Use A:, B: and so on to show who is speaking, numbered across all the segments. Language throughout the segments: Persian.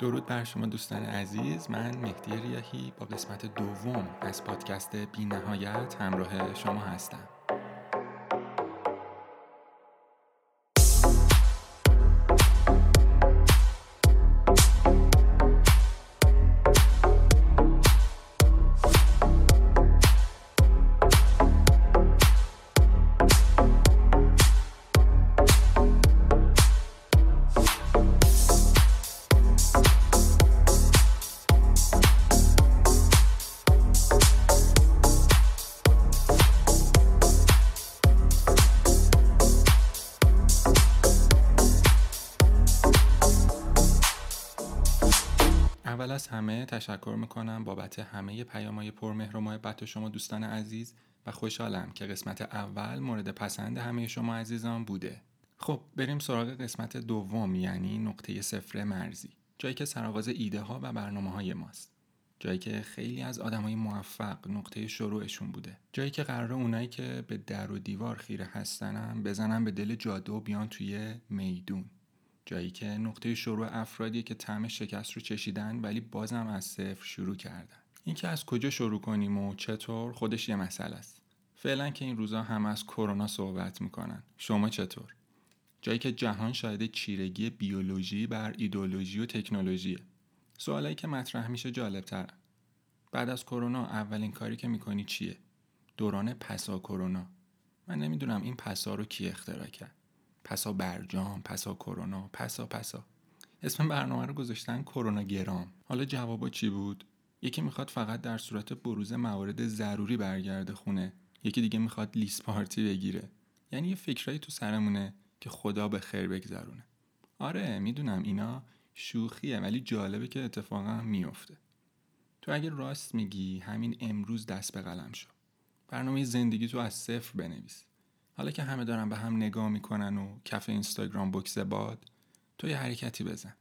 A: درود بر شما دوستان عزیز. من مهدی ریاهی با قسمت دوم از پادکست بی نهایت همراه شما هستم. اول از همه تشکر می‌کنم بابت همه پیامهای پرمهر و محبت شما دوستان عزیز و خوشحالم که قسمت اول مورد پسند همه شما عزیزان بوده. خب بریم سراغ قسمت دوم یعنی نقطه صفر مرزی. جایی که سرآغاز ایده ها و برنامه های ماست. جایی که خیلی از آدم های موفق نقطه شروعشون بوده. جایی که قرار اونایی که به در و دیوار خیره هستنم بزنن به دل جاده و بیان توی میدون. جایی که نقطه شروع افرادی که طعم شکست رو چشیدن ولی بازم از صفر شروع کردن. اینکه از کجا شروع کنیم و چطور خودش یه مسئله است. فعلا که این روزا هم از کرونا صحبت می‌کنن. شما چطور؟ جایی که جهان شاهد چیرگی بیولوژی بر ایدولوژی و تکنولوژیه. سوالایی که مطرح میشه جالب ترن بعد از کرونا اولین کاری که می‌کنی چیه؟ دوران پسا کرونا. من نمی‌دونم این پسا رو کی اختراع کرد. پسا برجام پسا کرونا پسا پسا. اسم برنامه رو گذاشتن کرونا گرام. حالا جوابا چی بود؟ یکی می‌خواد فقط در صورت بروز موارد ضروری برگرده خونه. یکی دیگه می‌خواد لیس پارتی بگیره. یعنی یه فکرایی تو سرمونه که خدا به خیر بگذرونه. آره می‌دونم اینا شوخیه ولی جالبه که اتفاقا میفته تو اگه راست میگی همین امروز دست به قلم شو. برنامه زندگی تو از صفر بنویس. حالا که همه دارن به هم نگاه می‌کنن و کف اینستاگرام بکس باد تو یه حرکتی بزن.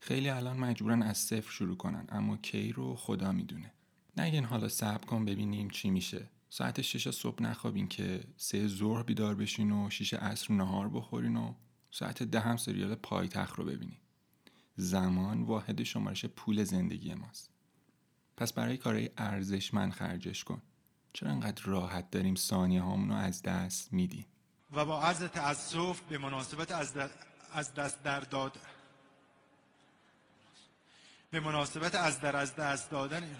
A: خیلی الان مجبورن از صفر شروع کنن اما کی رو خدا می‌دونه. نگین حالا صبر کن ببینیم چی میشه. ساعت شش صبح نخوابین که سه ظهر بیدار بشین و شیش عصر نهار بخورین و ساعت ده هم سریال پایتخت رو ببینین. زمان واحد شمارش پول زندگی ماست. پس برای کارهای ارزشمند خرجش کن. چرا انقدر راحت داریم ثانیه هامونو از دست میدیم؟
B: و با عرض تأسف به مناسبت از, از دست در داد به مناسبت از در از دست دادن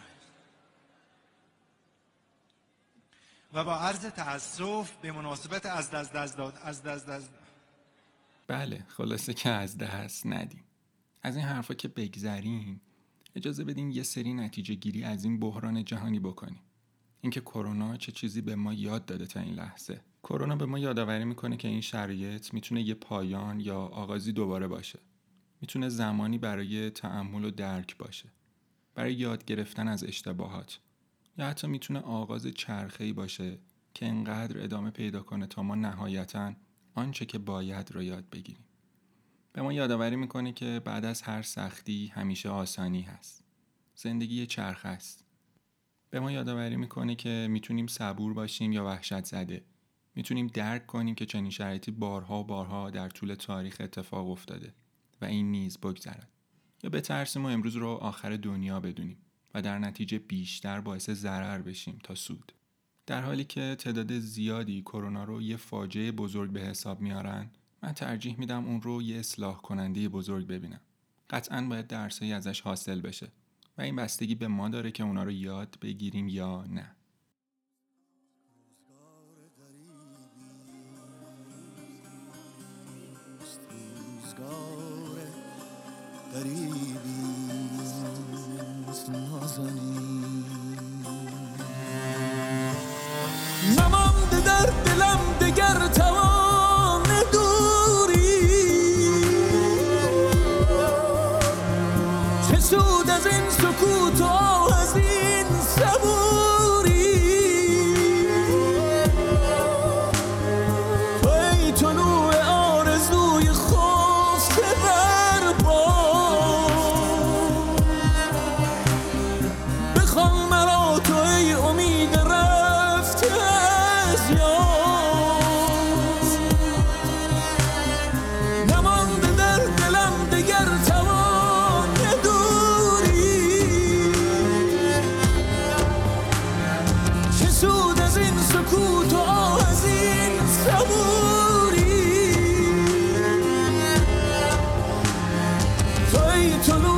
B: و با عرض تأسف به مناسبت از دست دست داد از دست دست
A: بله خلاصه که از دست ندیم. از این حرفا که بگذریم اجازه بدین یه سری نتیجه گیری از این بحران جهانی بکنیم. اینکه کرونا چه چیزی به ما یاد داده تا این لحظه. کرونا به ما یادآوری می‌کنه که این شرایط می‌تونه یه پایان یا آغازی دوباره باشه. می‌تونه زمانی برای تعمل و درک باشه. برای یاد گرفتن از اشتباهات. یا حتی می‌تونه آغاز چرخه‌ای باشه که انقدر ادامه پیدا کنه تا ما نهایتا آنچه که باید رو یاد بگیریم. به ما یادآوری می‌کنه که بعد از هر سختی همیشه آسانی هست. زندگی چرخ است. به ما یادآوری می‌کنه که می‌تونیم صبور باشیم یا وحشت زده. می‌تونیم درک کنیم که چنین شرایطی بارها بارها در طول تاریخ اتفاق افتاده و این نیز بگذرد. یا بترسیم و امروز رو آخر دنیا بدونیم و در نتیجه بیشتر باعث ضرر بشیم تا سود. در حالی که تعداد زیادی کرونا رو یه فاجعه بزرگ به حساب میارن من ترجیح میدم اون رو یه اصلاح کننده بزرگ ببینم. قطعا باید درسایی ازش حاصل بشه. و این بستگی به ما داره که اونا رو یاد بگیریم یا نه.
C: نمانده در دلم دگر توان
A: 처럼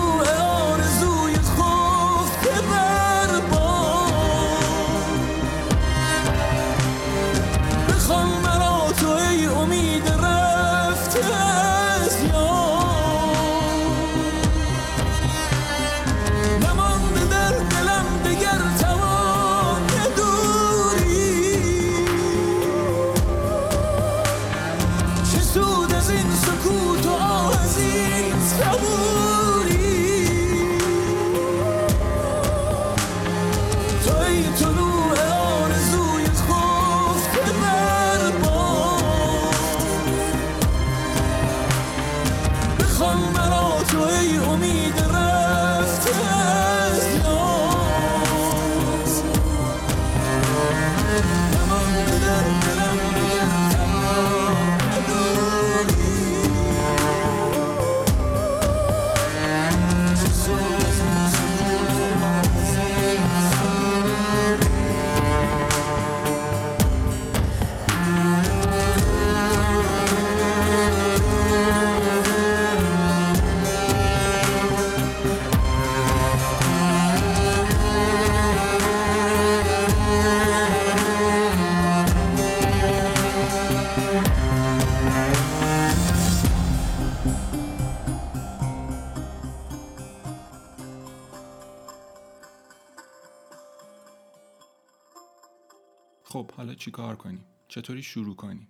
A: چطوری شروع کنیم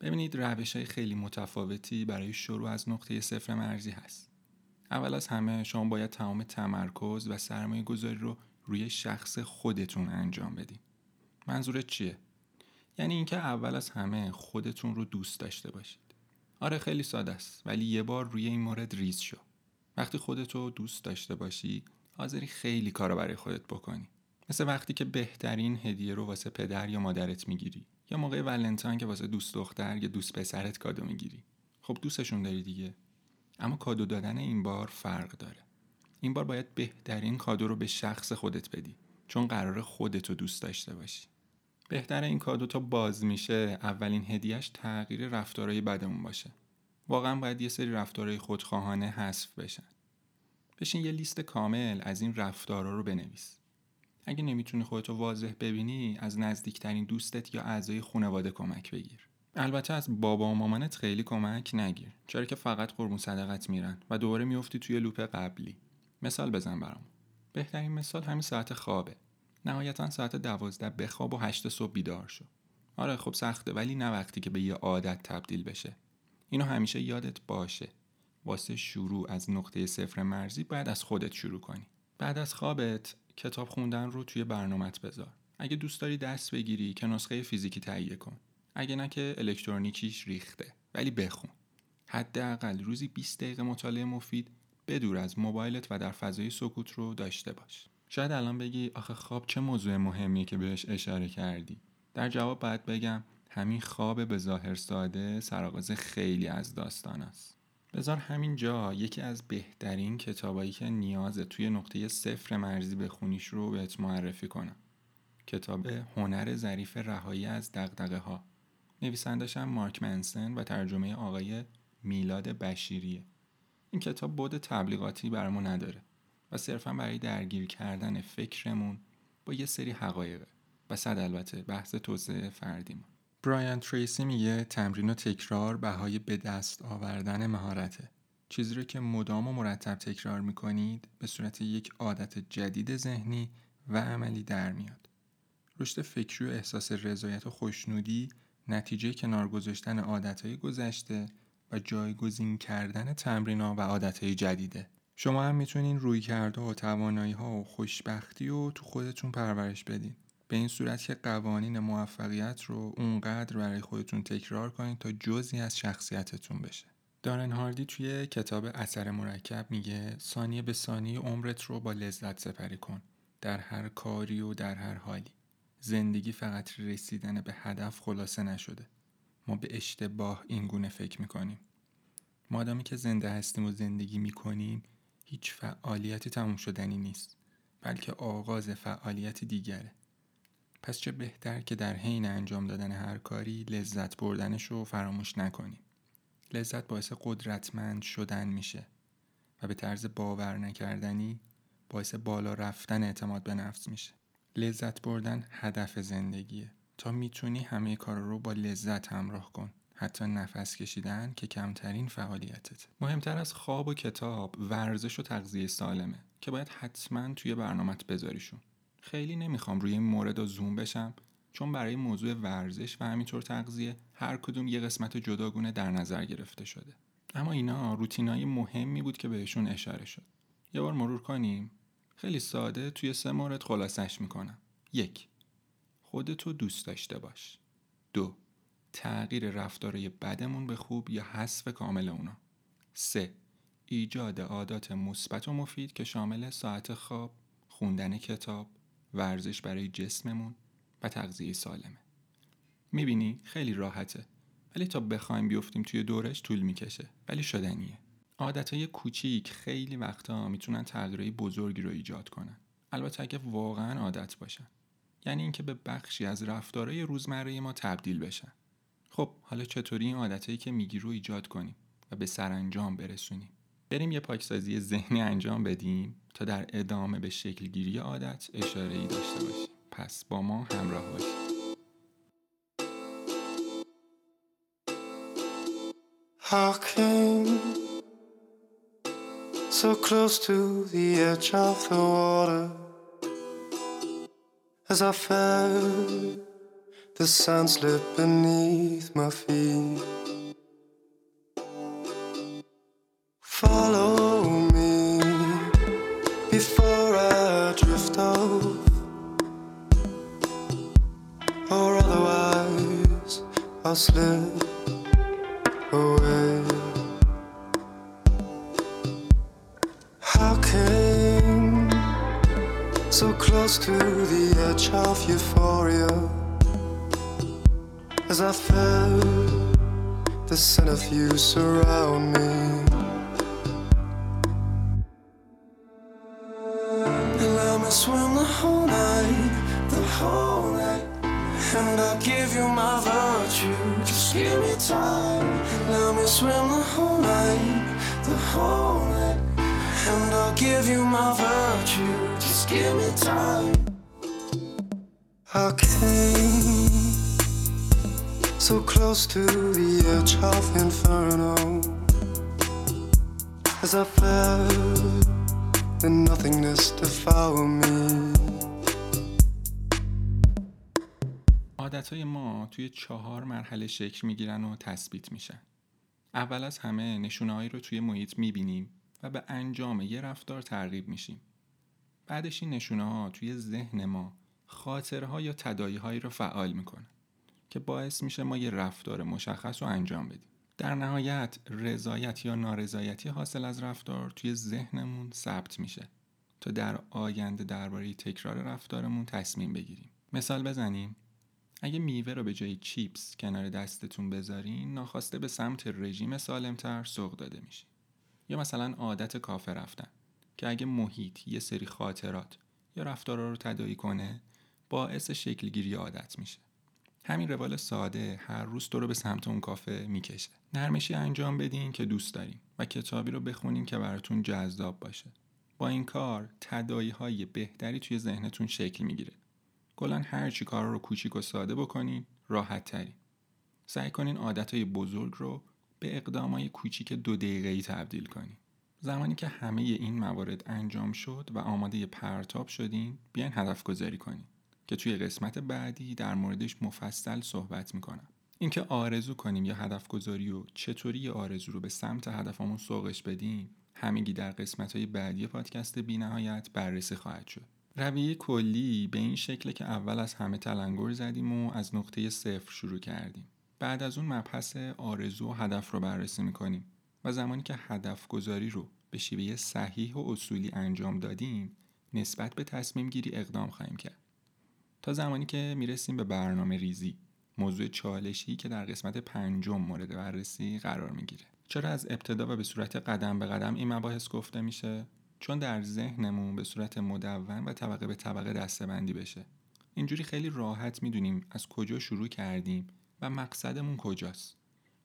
A: ببینید روش های خیلی متفاوتی برای شروع از نقطه صفر مرزی هست. اول از همه شما باید تمام تمرکز و سرمایه گذاری رو روی شخص خودتون انجام بدید منظورت چیه؟ یعنی اینکه اول از همه خودتون رو دوست داشته باشید. آره خیلی ساده است ولی یه بار روی این مورد ریز شو. وقتی خودتو دوست داشته باشی حاضری خیلی کارا برای خودت بکنی. مثل وقتی که بهترین هدیه رو واسه پدر یا مادرت می‌گیری یا موقع ولنتاین که واسه دوست دختر یا دوست پسرت کادو می‌گیری. خب دوستشون داری دیگه. اما کادو دادن این بار فرق داره. این بار باید بهترین کادو رو به شخص خودت بدی چون قرار خودتو دوست داشته باشی. بهتر این کادو تا باز میشه اولین هدیهش تغییر رفتارهای بدمون باشه. واقعا باید یه سری رفتارهای خودخواهانه حذف بشن. بشین یه لیست کامل از این رفتارها رو بنویس. اگه نمی‌تونی خودتو واضح ببینی از نزدیکترین دوستت یا اعضای خانواده کمک بگیر. البته از بابا و مامانت خیلی کمک نگیر چرا که فقط قربون صدقت میرن و دوباره میفتی توی لوپ قبلی. مثال بزن برام. بهترین مثال همین ساعت خوابه. نهایتا ساعت دوازده بخواب و هشت صبح بیدار شو. آره خب سخته ولی نه وقتی که به یه عادت تبدیل بشه. اینو همیشه یادت باشه. واسه شروع از نقطه صفر مرزی باید از خودت شروع کنی. بعد از خوابت کتاب خوندن رو توی برنامت بذار. اگه دوست داری دست بگیری که نسخه فیزیکی تهیه کن. اگه نه که الکترونیکیش ریخته. ولی بخون. حداقل روزی 20 دقیقه مطالعه مفید بدور از موبایلت و در فضای سکوت رو داشته باش. شاید الان بگی آخه خواب چه موضوع مهمیه که بهش اشاره کردی؟ در جواب باید بگم همین خواب به ظاهر ساده سرآغاز خیلی از داستان است. بذار همین جا. یکی از بهترین کتابایی که نیاز توی نقطه صفر مرزی بخونیش رو بهت معرفی کنم. کتاب هنر ظریف رهایی از دقدقه ها نویسندش هم مارک منسن و ترجمه آقای میلاد بشیریه. این کتاب بود تبلیغاتی برامون نداره و صرفا برای درگیر کردن فکرمون با یه سری حقایقه و صد البته بحث توسعه فردیمون. برایان تریسی میگه تمرین و تکرار بهای به دست آوردن مهارته. چیزی رو که مدام و مرتب تکرار می‌کنید به صورت یک عادت جدید ذهنی و عملی در میاد. رشد فکری و احساس رضایت و خوشنودی نتیجه کنار گذاشتن عادتهای گذشته و جایگزین کردن تمرین و عادتهای جدیده. شما هم می‌تونین روی کرده و توانایی ها و خوشبختی و تو خودتون پرورش بدین. به این صورت که قوانین موفقیت رو اونقدر برای خودتون تکرار کنید تا جزی از شخصیتتون بشه. دارن هاردی توی کتاب اثر مرکب میگه ثانیه به ثانیه عمرت رو با لذت سپری کن در هر کاری و در هر حالی. زندگی فقط رسیدن به هدف خلاصه نشده. ما به اشتباه این گونه فکر می‌کنیم. مادامی که زنده هستیم و زندگی می‌کنیم هیچ فعالیتی تموم شدنی نیست بلکه آغاز فعالیت دیگره. پس چه بهتر که در حین انجام دادن هر کاری لذت بردنش رو فراموش نکنیم. لذت باعث قدرتمند شدن میشه و به طرز باور نکردنی باعث بالا رفتن اعتماد به نفس میشه. لذت بردن هدف زندگیه. تا می‌تونی همه کار رو با لذت همراه کن. حتی نفس کشیدن که کمترین فعالیتت. مهمتر از خواب و کتاب ورزش و تغذیه سالمه که باید حتما توی برنامت بذاریشون. خیلی نمی‌خوام روی این مورد و زوم بشم چون برای موضوع ورزش و همینطور تغذیه هر کدوم یه قسمت جداگونه در نظر گرفته شده. اما اینا روتینای مهمی بود که بهشون اشاره شد. یه بار مرور کنیم. خیلی ساده توی سه مورد خلاصش می‌کنم. یک خودتو دوست داشته باش. دو تغییر رفتارهای بدمون به خوب یا حذف کامل اونا. سه ایجاد عادات مثبت و مفید که شامل ساعت خواب خوندن کتاب ورزش برای جسممون و تغذیه سالمه. می‌بینی خیلی راحته ولی تا بخوایم بیفتیم توی دورش طول می‌کشه ولی شدنیه. عادتهای کوچیک خیلی وقتا می‌تونن تغییرهای بزرگی رو ایجاد کنن. البته اگه واقعا عادت باشن. یعنی اینکه به بخشی از رفتارهای روزمره ما تبدیل بشن. خب حالا چطوری این عادتهایی که میگی رو ایجاد کنیم و به سرانجام برسونیم؟ بریم یه پاکسازی ذهنی انجام بدیم تا در ادامه به شکلگیری عادت اشاره ای داشته باشیم. پس با ما همراه باشید.
D: I came so close to the edge of the water? As I fell the sand slip beneath my feet. I'll slip away. How came so close to the edge of euphoria as I felt the scent of you surround me. Close to the edge of inferno as I felt the nothingness devour me.
A: عادتهای ما توی چهار مرحله شکل می‌گیرن و تثبیت میشن. اول از همه نشونه رو توی محیط می‌بینیم و به انجام یه رفتار ترغیب میشیم. بعدش این نشونه ها توی ذهن ما خاطرها یا تدایی هایی رو فعال می‌کنن که باعث میشه ما یه رفتار مشخص رو انجام بدیم. در نهایت رضایت یا نارضایتی حاصل از رفتار توی ذهنمون ثبت میشه تا در آینده درباره تکرار رفتارمون تصمیم بگیریم. مثال بزنیم اگه میوه رو به جای چیپس کنار دستتون بذارین ناخواسته به سمت رژیم سالمتر سوق داده میشین یا مثلا عادت کافه رفتن که اگه محیط یه سری خاطرات یا رفتارا رو تدایی کنه باعث شکلگیری عادت میشه همین روال ساده هر روز تو رو به سمت اون کافه می‌کشه. نرمشی انجام بدین که دوست دارین و کتابی رو بخونین که براتون جذاب باشه. با این کار تدایی های بهتری توی ذهنتون شکل می‌گیره. کلا هر چی کار رو کوچیک و ساده بکنین راحت تری سعی کنین عادت های بزرگ رو به اقدام های کوچیک دو دقیقه ای تبدیل کنین. زمانی که همه این موارد انجام شد و آماده پرتاب شدین بیاین هدف گذاری کنین. که توی قسمت بعدی در موردش مفصل صحبت می‌کنم. اینکه آرزو کنیم یا هدف گذاری و چطوری آرزو رو به سمت هدفمون سوقش بدیم همگی در قسمت های بعدی پادکست بی نهایت بررسی خواهد شد. رویه کلی به این شکل که اول از همه تلنگر زدیم و از نقطه صفر شروع کردیم. بعد از اون مبحث آرزو و هدف رو بررسی می‌کنیم و زمانی که هدف گذاری رو به شیوه صحیح و اصولی انجام دادیم نسبت به تصمیم گیری اقدام خواهیم کرد. تا زمانی که می‌رسیم به برنامه ریزی. موضوع چالشی که در قسمت پنجم مورد بررسی قرار می‌گیره. چرا از ابتدا و به صورت قدم به قدم این مباحث گفته میشه؟ چون در ذهنمون به صورت مدون و طبقه به طبقه دستبندی بشه. اینجوری خیلی راحت می‌دونیم از کجا شروع کردیم و مقصدمون کجاست.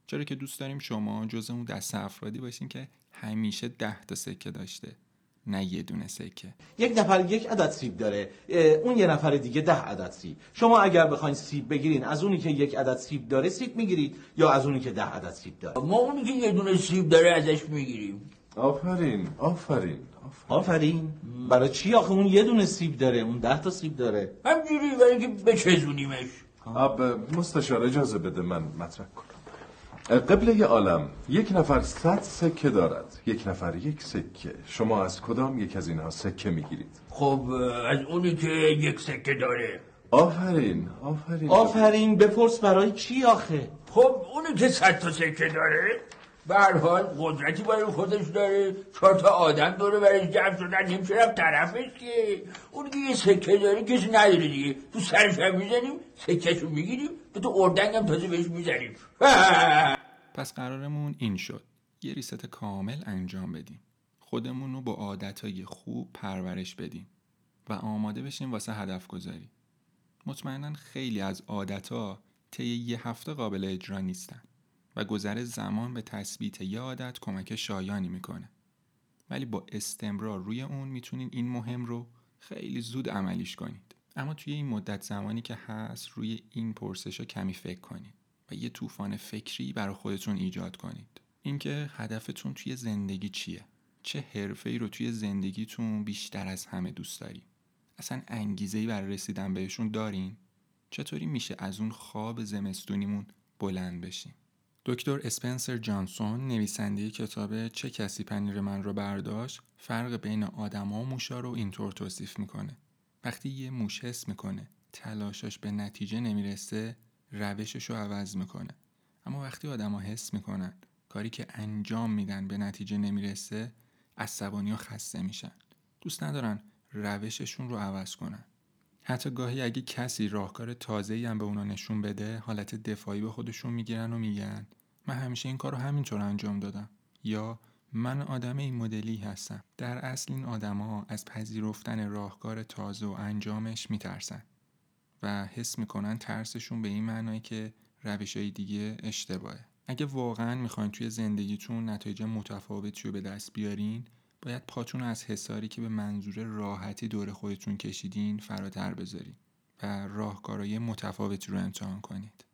A: چرا که دوست داریم شما جز اون دست افرادی باشین که همیشه ده تا سکه داشته. نه یه دونه سکه.
E: یک نفر یک عدد سیب داره. اون یه نفر دیگه ده عدد سیب. شما اگر بخواین سیب بگیرین از اونی که یک عدد سیب داره سیب می‌گیرید یا از اونی که ده عدد سیب داره؟
F: ما اونی که یه دونه سیب داره ازش می‌گیریم.
G: آفرین آفرین آفرین.
E: آفرین. برای چی آخه اون یه دونه سیب داره؟ اون ده تا سیب داره.
F: همجوری برای اینکه بچزونیمش.
G: اب مستشار اجازه بده من مطرح کنم. قبله عالم یک نفر صد سکه دارد. یک نفر یک سکه. شما از کدام یک از اینها سکه می‌گیرید؟
F: خب از اونی که یک سکه داره.
G: آفرین آفرین.
E: آفرین بپرس برای چی آخه؟
F: خب اونی که صد تا سکه داره به حال قدرتی برای خودش داره. چهار تا آدم دوره برای جمع شدن نمیشه رفت طرفش که اونی که یه سکه داره کسی نداره دیگه. تو سرش هم می‌زنیم سکهشو می‌گیریم به تو اردنگ هم تازه بهش می‌زنیم.
A: پس قرارمون این شد. یه ریست کامل انجام بدیم. خودمون رو با عادتهای خوب پرورش بدیم و آماده بشیم واسه هدف گذاری مطمئنا خیلی از عادتها طی یه هفته قابل اجرا نیستن و گذر زمان به تثبیت یه عادت کمک شایانی می‌کنه. ولی با استمرار روی اون می‌تونین این مهم رو خیلی زود عملیش کنید. اما توی این مدت زمانی که هست روی این پرسش کمی فکر کنید. و یه طوفان فکری برای خودتون ایجاد کنید. اینکه هدفتون توی زندگی چیه؟ چه حرفه ای رو توی زندگیتون بیشتر از همه دوست دارین اصلا انگیزه ای برای رسیدن بهشون دارین؟ چطوری میشه از اون خواب زمستونیمون بلند بشیم؟ دکتر اسپنسر جانسون نویسنده کتاب چه کسی پنیر من رو برداشت فرق بین آدما و موشا رو اینطور توصیف می‌کنه. وقتی یه موش حس می‌کنه تلاشش به نتیجه نمی‌رسه روشش رو عوض می‌کنه. اما وقتی آدما حس می‌کنن کاری که انجام میدن به نتیجه نمی‌رسه عصبانی و خسته میشن. دوست ندارن روششون رو عوض کنن. حتی گاهی اگه کسی راهکار تازه هم به اونا نشون بده حالت دفاعی به خودشون می‌گیرن و میگن من همیشه این کار رو همینطور انجام دادم. یا من آدم این مدلی هستم. در اصل این آدما از پذیرفتن راهکار تازه و انجامش میترسن. و حس می‌کنن ترسشون به این معنایی که روش های دیگه اشتباهه. اگه واقعا می‌خواین توی زندگیتون نتایج متفاوتی رو به دست بیارین باید پاتون از حساری که به منظور راحتی دور خودتون کشیدین فراتر بذارین و راهکارهای متفاوتی رو امتحان کنید.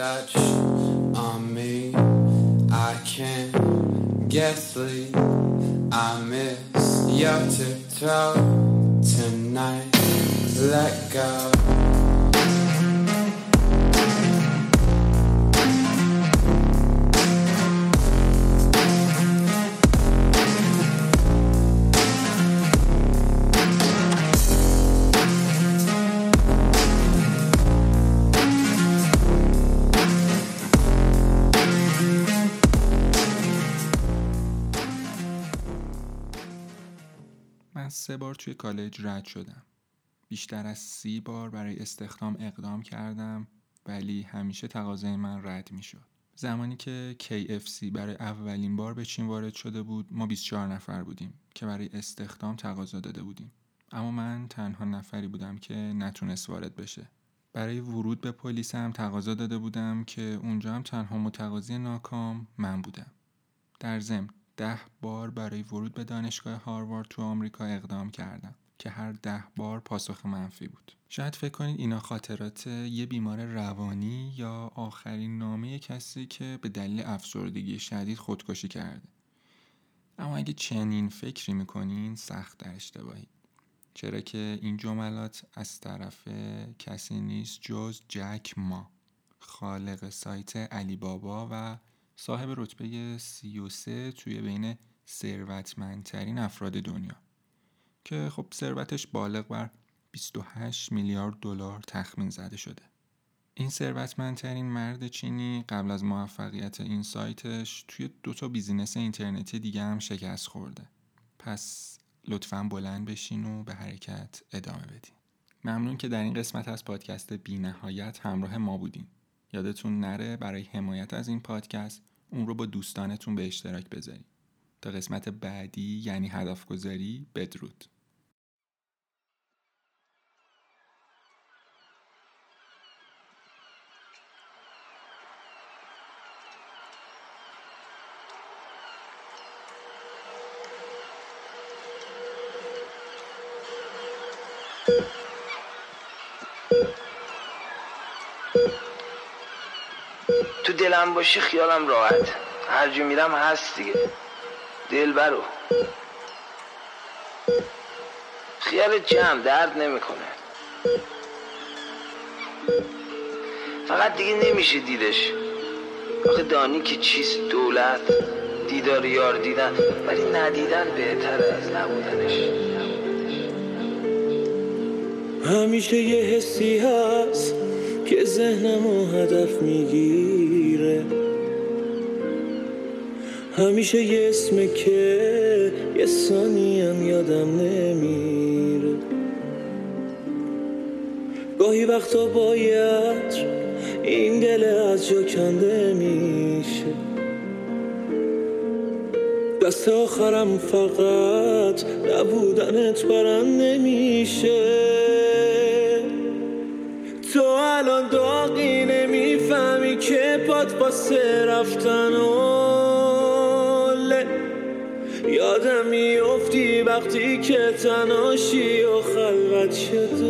D: Touch on me, I can't get sleep. I miss your tiptoe tonight. Let go.
A: سه بار توی کالج رد شدم. بیشتر از سی بار برای استخدام اقدام کردم ولی همیشه تقاضای من رد می شد. زمانی که KFC برای اولین بار به چین وارد شده بود ما 24 نفر بودیم که برای استخدام تقاضا داده بودیم. اما من تنها نفری بودم که نتونست وارد بشه. برای ورود به پلیس هم تقاضا داده بودم که اونجا هم تنها متقاضی ناکام من بودم. در ضمن ده بار برای ورود به دانشگاه هاروارد تو آمریکا اقدام کردم که هر ده بار پاسخ منفی بود. شاید فکر کنید اینا خاطرات یه بیمار روانی یا آخرین نامه کسی که به دلیل افسردگی شدید خودکشی کرده. اما اگه چنین فکری می‌کنین سخت در اشتباهی. چرا که این جملات از طرف کسی نیست جز جک ما خالق سایت علی بابا و صاحب رتبه 33 توی بین ثروتمندترین افراد دنیا که خب ثروتش بالغ بر 28 میلیارد دلار تخمین زده شده. این ثروتمندترین مرد چینی قبل از موفقیت این سایتش توی دو تا بیزینس اینترنتی دیگه هم شکست خورده. پس لطفا بلند بشین و به حرکت ادامه بدین. ممنون که در این قسمت از پادکست بی نهایت همراه ما بودین. یادتون نره برای حمایت از این پادکست اون رو با دوستانتون به اشتراک بذارید تا قسمت بعدی یعنی هدف گذاری بدرود.
H: دلم باشی خیالم راحت. هر جا میرم هست دیگه. دل برو. خیال جمع درد نمی‌کنه. فقط دیگه نمیشه دیدش. آخه دانی که چیست دولت. دیدار یار دیدن. ولی ندیدن بهتر از نبودنش.
C: همیشه یه حسی هست که ذهنم و هدف می‌گیره. همیشه یه اسمه که یه ثانیم یادم نمیره. گاهی وقتا باید این دل از جا کنده میشه. دست آخرم فقط نبودنت برنده میشه تو الان داغی نمی‌فهمی که پات واسه رفتن اوله یادم میافتی وقتی که تناشی و خلوت شد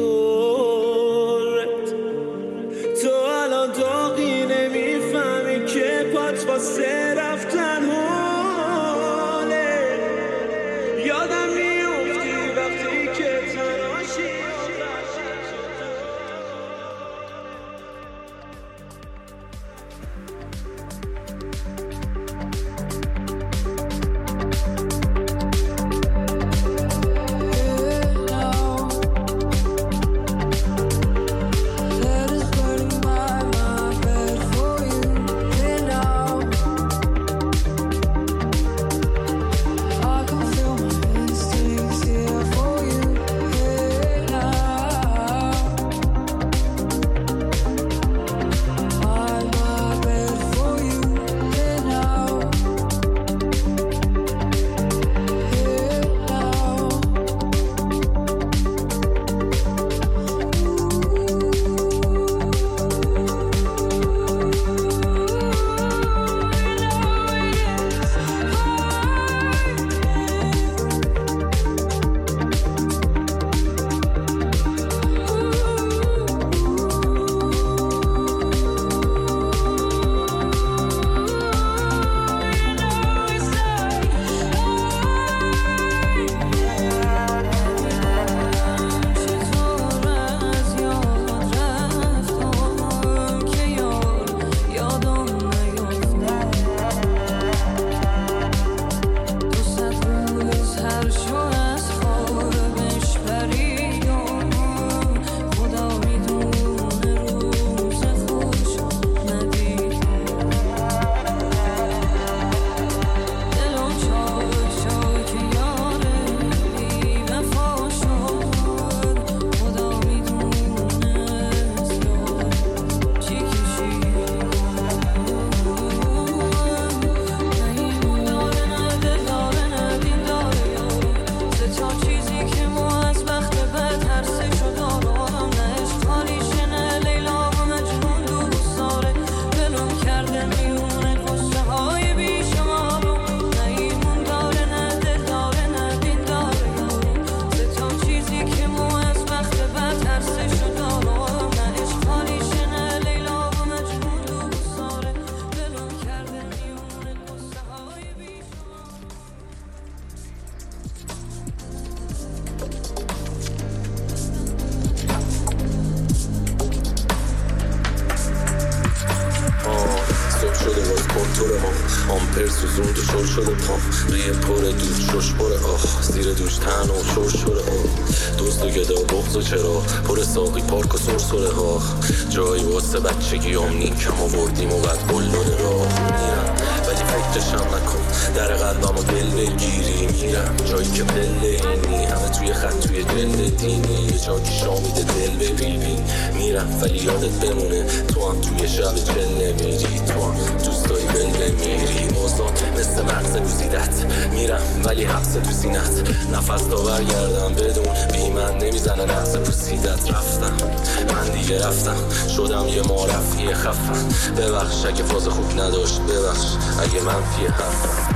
I: چرا پر ساقی پارک و سرسره ها. جایی واسه بچگی هم کم آوردیم و بعد بلور راه میرم ولی فکرشم نکن. در قلبم و دل بگیری میرم. جایی که پله اینی همه توی خط توی دل دینی. یه جا که شامیده دل ببینی میرم ولی یادت بمونه. تو هم توی شب چل نمیری. تو هم دوست داری بل بمیری موزان مثل مغز گوزیدت. میرم ولی حبس تو سینت. نفس تا برگردم بدون. بی من نمی‌زنه نفس پوسیدت رفتم من دیگه رفتم. شدم یه معرفی خفن. ببخش اگه فاز خوب نداشت ببخش. اگه منفی حرفم.